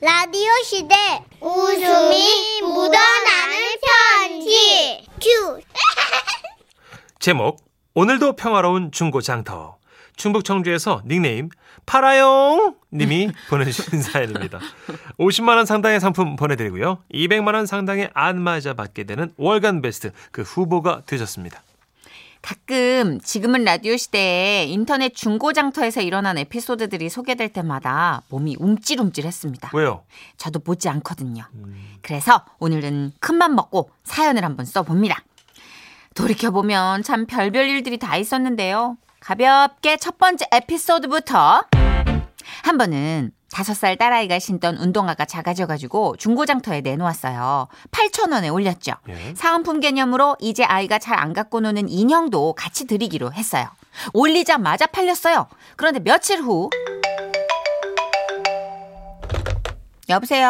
라디오 시대 웃음이 묻어나는 편지 큐 제목 오늘도 평화로운 중고장터 충북 청주에서 닉네임 파라용 님이 보내주신 사연입니다. 50만 원 상당의 상품 보내드리고요. 200만 원 상당의 안마자 받게 되는 월간 베스트 그 후보가 되셨습니다. 가끔 지금은 라디오 시대에 인터넷 중고장터에서 일어난 에피소드들이 소개될 때마다 몸이 움찔움찔했습니다. 왜요? 저도 보지 않거든요. 그래서 오늘은 큰맘 먹고 사연을 한번 써봅니다. 돌이켜보면 참 별별 일들이 다 있었는데요. 가볍게 첫 번째 에피소드부터 한 번은 다섯 살 딸아이가 신던 운동화가 작아져가지고 중고장터에 내놓았어요. 8,000원에 올렸죠. 예. 사은품 개념으로 이제 아이가 잘 안 갖고 노는 인형도 같이 드리기로 했어요. 올리자마자 팔렸어요. 그런데 며칠 후 여보세요?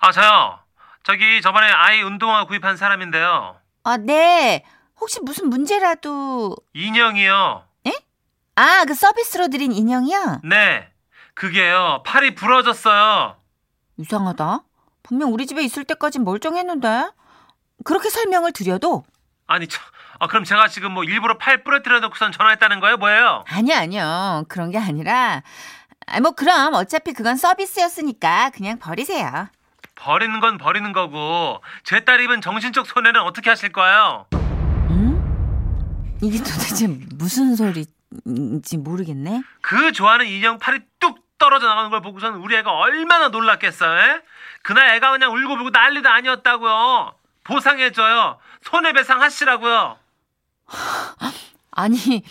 아 저요. 저기 저번에 아이 운동화 구입한 사람인데요. 아, 네. 혹시 무슨 문제라도 인형이요. 아, 그 서비스로 드린 인형이요? 네. 그게요. 팔이 부러졌어요. 이상하다. 분명 우리 집에 있을 때까진 멀쩡했는데. 그렇게 설명을 드려도 아니 저, 아, 그럼 제가 지금 뭐 일부러 팔 부러뜨려 놓고선 전화했다는 거예요? 뭐예요? 아니요, 아니요. 그런 게 아니라 아, 뭐 그럼 어차피 그건 서비스였으니까 그냥 버리세요. 버리는 건 버리는 거고 제 딸 입은 정신적 손해는 어떻게 하실 거예요? 응? 이게 도대체 무슨 소리인지 모르겠네. 그 좋아하는 인형 팔이 뚝 떨어져 나가는 걸 보고선 우리 애가 얼마나 놀랐겠어요? 에? 그날 애가 그냥 울고불고 난리도 아니었다고요. 보상해줘요. 손해배상 하시라고요. 아니,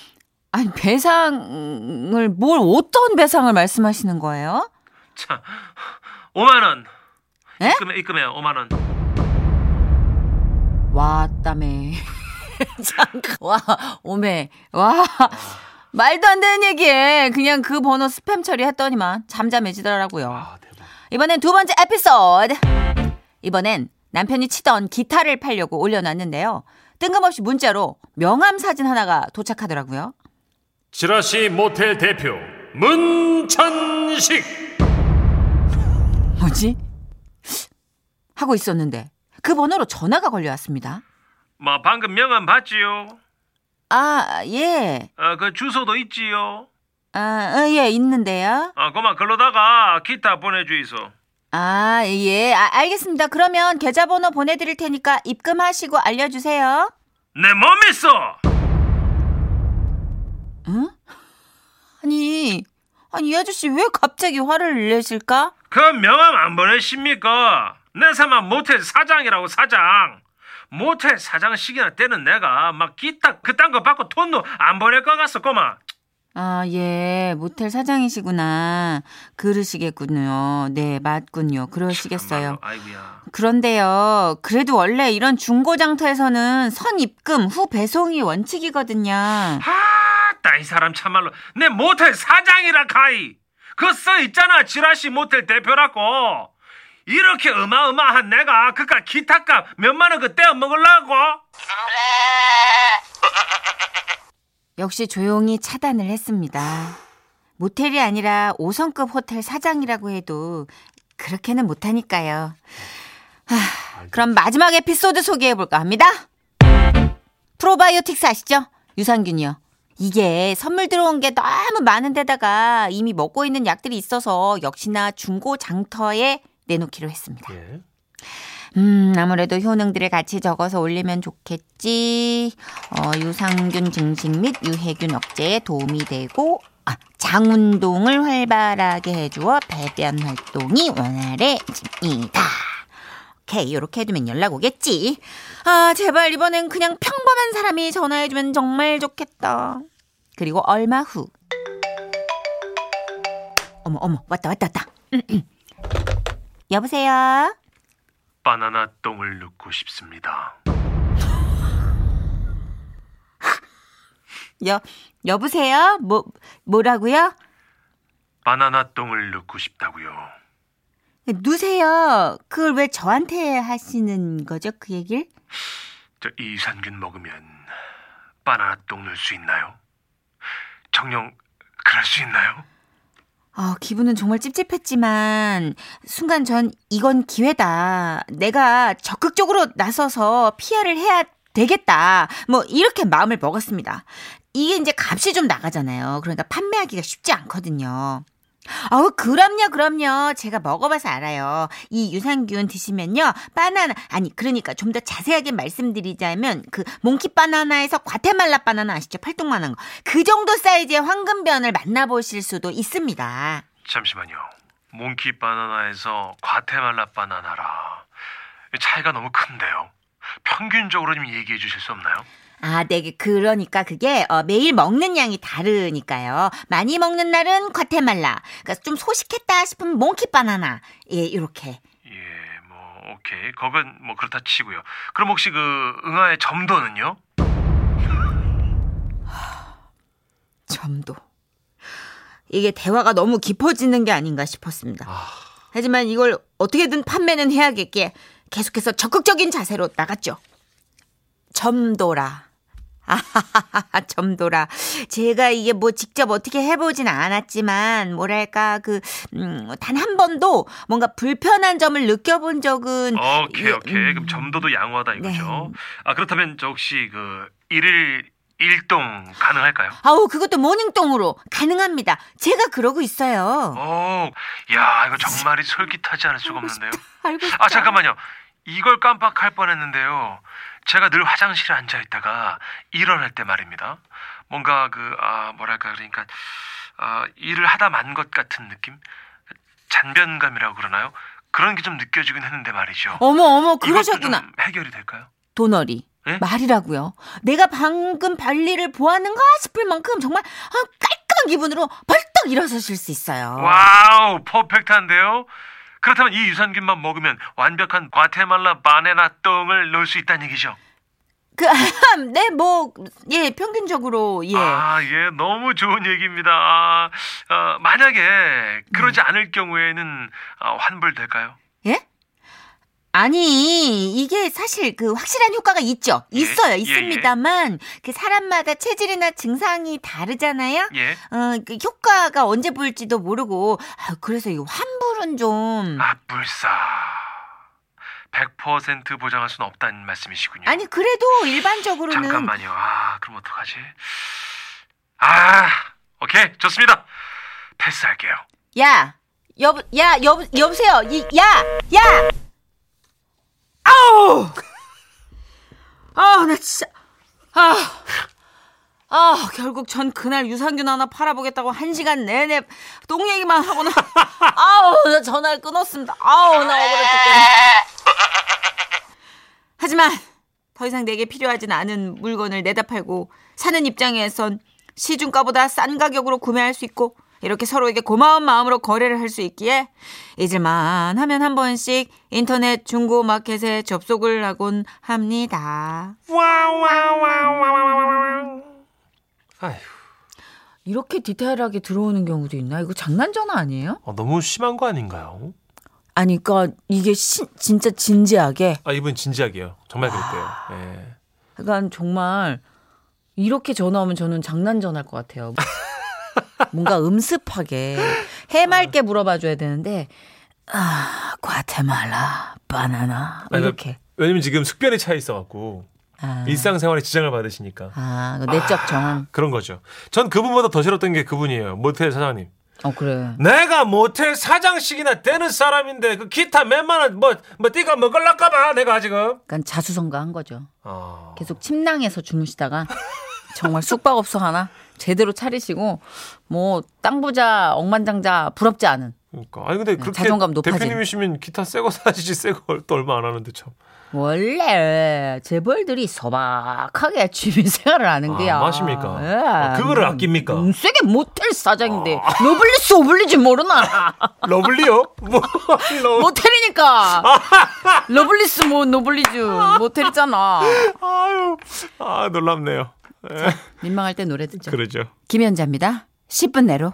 아니 배상을 뭘 어떤 배상을 말씀하시는 거예요? 자, 5만 원. 에? 입금해, 입금해요. 5만 원. 왔다매. 잠깐, 와, 오매. 와. 말도 안 되는 얘기에 그냥 그 번호 스팸 처리했더니만 잠잠해지더라고요. 아. 이번엔 두 번째 에피소드. 이번엔 남편이 치던 기타를 팔려고 올려놨는데요. 뜬금없이 문자로 명함 사진 하나가 도착하더라고요. 지라시 모텔 대표 문천식. 뭐지? 하고 있었는데 그 번호로 전화가 걸려왔습니다. 뭐 방금 명함 봤지요? 아, 예. 어, 그 주소도 있지요? 아, 어, 예, 있는데요. 아, 그만 글로다가 기타 보내주이소. 아, 예. 아, 알겠습니다. 그러면 계좌번호 보내드릴 테니까 입금하시고 알려주세요. 내몸 있어. 응? 아니, 아니, 이 아저씨 왜 갑자기 화를 내실까? 그 명함 안 보내십니까? 내 삼아 모텔 사장이라고 사장. 모텔 사장식이나 때는 내가 막 기타 그딴 거 받고 돈도 안 보낼 것 꼬마. 아, 예. 모텔 사장이시구나. 그러시겠군요. 네, 맞군요. 그러시겠어요. 아이고야. 그런데요. 그래도 원래 이런 중고장터에서는 선 입금 후 배송이 원칙이거든요. 아 따 이 사람 참말로 내 모텔 사장이라 카이. 그 써 있잖아 지라시 모텔 대표라고. 이렇게 어마어마한 내가 그깟 기타값 몇만 원 그 떼어 먹으려고? 역시 조용히 차단을 했습니다. 모텔이 아니라 5성급 호텔 사장이라고 해도 그렇게는 못하니까요. 하, 그럼 마지막 에피소드 소개해볼까 합니다. 프로바이오틱스 아시죠? 유산균이요. 이게 선물 들어온 게 너무 많은데다가 이미 먹고 있는 약들이 있어서 역시나 중고 장터에 내놓기로 했습니다. 예. 음, 아무래도 효능들을 같이 적어서 올리면 좋겠지. 어, 유산균 증식 및 유해균 억제에 도움이 되고, 아, 장운동을 활발하게 해주어 배변 활동이 원활해집니다. 오케이, 이렇게 해두면 연락 오겠지. 아, 제발 이번엔 그냥 평범한 사람이 전화해주면 정말 좋겠다. 그리고 얼마 후. 어머, 어머, 왔다, 왔다, 왔다. 여보세요? 바나나 똥을 넣고 싶습니다. 여, 여보세요? 뭐, 뭐라고요? 바나나 똥을 넣고 싶다고요. 누세요. 그걸 왜 저한테 하시는 거죠? 그 얘기를? 저 이산균 먹으면 바나나 똥 넣을 수 있나요? 정녕 그럴 수 있나요? 아, 기분은 정말 찝찝했지만 순간 전 이건 기회다. 내가 적극적으로 나서서 피아를 해야 되겠다. 뭐 이렇게 마음을 먹었습니다. 이게 이제 값이 좀 나가잖아요. 그러니까 판매하기가 쉽지 않거든요. 아우, 그럼요, 그럼요. 제가 먹어봐서 알아요. 이 유산균 드시면요. 바나나, 아니, 그러니까 좀 더 자세하게 말씀드리자면, 그, 몽키 바나나에서 과테말라 바나나 아시죠? 팔뚝만한 거. 그 정도 사이즈의 황금변을 만나보실 수도 있습니다. 잠시만요. 몽키 바나나에서 과테말라 바나나라. 차이가 너무 큰데요. 평균적으로 좀 얘기해 주실 수 없나요? 아, 네, 그러니까 그게 어, 매일 먹는 양이 다르니까요. 많이 먹는 날은 과테말라. 그러니까 좀 소식했다 싶으면 몽키 바나나. 예, 이렇게. 예, 뭐 오케이. 그건 뭐 그렇다 치고요. 그럼 혹시 그 응아의 점도는요? 점도. 이게 대화가 너무 깊어지는 게 아닌가 싶었습니다. 하지만 이걸 어떻게든 판매는 해야겠기에 계속해서 적극적인 자세로 나갔죠. 점도라. 아하하하, 점도라. 제가 이게 뭐 직접 어떻게 해보진 않았지만, 뭐랄까, 그, 음, 단 한 번도 뭔가 불편한 점을 느껴본 적은. 오케이 예, 오케이. 음. 그럼 점도도 양호하다 이거죠. 네. 아 그렇다면 저 혹시 그 일일 일동 가능할까요? 아우, 그것도 모닝똥으로 가능합니다. 제가 그러고 있어요. 오, 야 이거 정말이 솔깃하지 않을 수가 없는데요. 알고 싶다. 아 잠깐만요. 이걸 깜빡할 뻔했는데요. 제가 늘 화장실에 앉아 있다가 일어날 때 말입니다. 뭔가 그 아 뭐랄까 그러니까 아 일을 하다 만 것 같은 느낌, 잔변감이라고 그러나요? 그런 게 좀 느껴지긴 했는데 말이죠. 어머, 어머, 그러셨구나. 좀 해결이 될까요? 도너리. 예? 말이라고요. 내가 방금 발리를 보았는가 싶을 만큼 정말 아, 깔끔한 기분으로 벌떡 일어서실 수 있어요. 와우, perfect한데요? 그렇다면 이 유산균만 먹으면 완벽한 과테말라 바나나 똥을 넣을 수 있다는 얘기죠? 그, 네, 뭐, 예, 평균적으로, 예. 아, 예, 너무 좋은 얘기입니다. 아, 어, 만약에 그러지 음. 않을 경우에는 어, 환불될까요? 예? 아니, 이게 사실 그 확실한 효과가 있죠. 예, 있어요, 예, 있습니다만, 그 사람마다 체질이나 증상이 다르잖아요? 예. 어, 그 효과가 언제 보일지도 모르고, 아, 그래서 이 환불은 좀. 아, 불사. 100% 보장할 수는 없다는 말씀이시군요. 아니, 그래도 일반적으로는. 잠깐만요. 아, 그럼 어떡하지? 아, 오케이, 좋습니다. 패스할게요. 야, 여보, 야, 여, 여보세요. 이, 야, 야! 아우! 아, 나 진짜. 아. 아, 결국 전 그날 유산균 하나 팔아보겠다고 한 시간 내내 똥 얘기만 하고는. 아우, 나 전화를 끊었습니다. 아우, 나 억울해 죽겠네. 하지만 더 이상 내게 필요하진 않은 물건을 내다 팔고 사는 입장에선 시중가보다 싼 가격으로 구매할 수 있고 이렇게 서로에게 고마운 마음으로 거래를 할 수 있기에 잊을만 하면 한 번씩 인터넷 중고 마켓에 접속을 하곤 합니다. 아휴, 이렇게 디테일하게 들어오는 경우도 있나? 이거 장난 전화 아니에요? 어, 너무 심한 거 아닌가요? 아니, 그러니까 이게 시- 진짜 진지하게 아, 이분 진지하게요. 정말 그랬대요. 예. 약간 정말 이렇게 전화 오면 저는 장난 전화일 것 같아요. 뭔가 음습하게 해맑게 물어봐 줘야 되는데 아 과테말라 바나나 아니, 이렇게 왜냐면 지금 숙변에 차 있어갖고 아, 일상생활에 지장을 받으시니까 아, 그 내적 정황 그런 거죠. 전 그분보다 더 싫었던 게 그분이에요. 모텔 사장님. 어 그래 내가 모텔 사장씩이나 되는 사람인데 그 기타 몇만 원 뭐 뭐 띠가 먹을라까봐 내가 지금. 약간 자수성가한 거죠 어. 계속 침낭에서 주무시다가 정말 숙박업소 하나 제대로 차리시고 뭐 땅부자 억만장자 부럽지 않은 그러니까 아니 근데 그렇게 자존감 높아진. 대표님이시면 기타 새거 사시지 새거 또 얼마 안 하는데 참. 원래 재벌들이 소박하게 취미생활을 하는 아, 게야. 맞습니까? 예. 아, 그거를 아낍니까? 음, 세계 모텔 사장인데 노블리스 오블리지 모르나? lovely요? 뭐 러... 모텔이니까. 러블리스 뭐 노블리즈 모텔이잖아. 아유 아 놀랍네요. 예, 민망할 때 노래 듣죠. 그러죠. 김연자입니다. 10분 내로.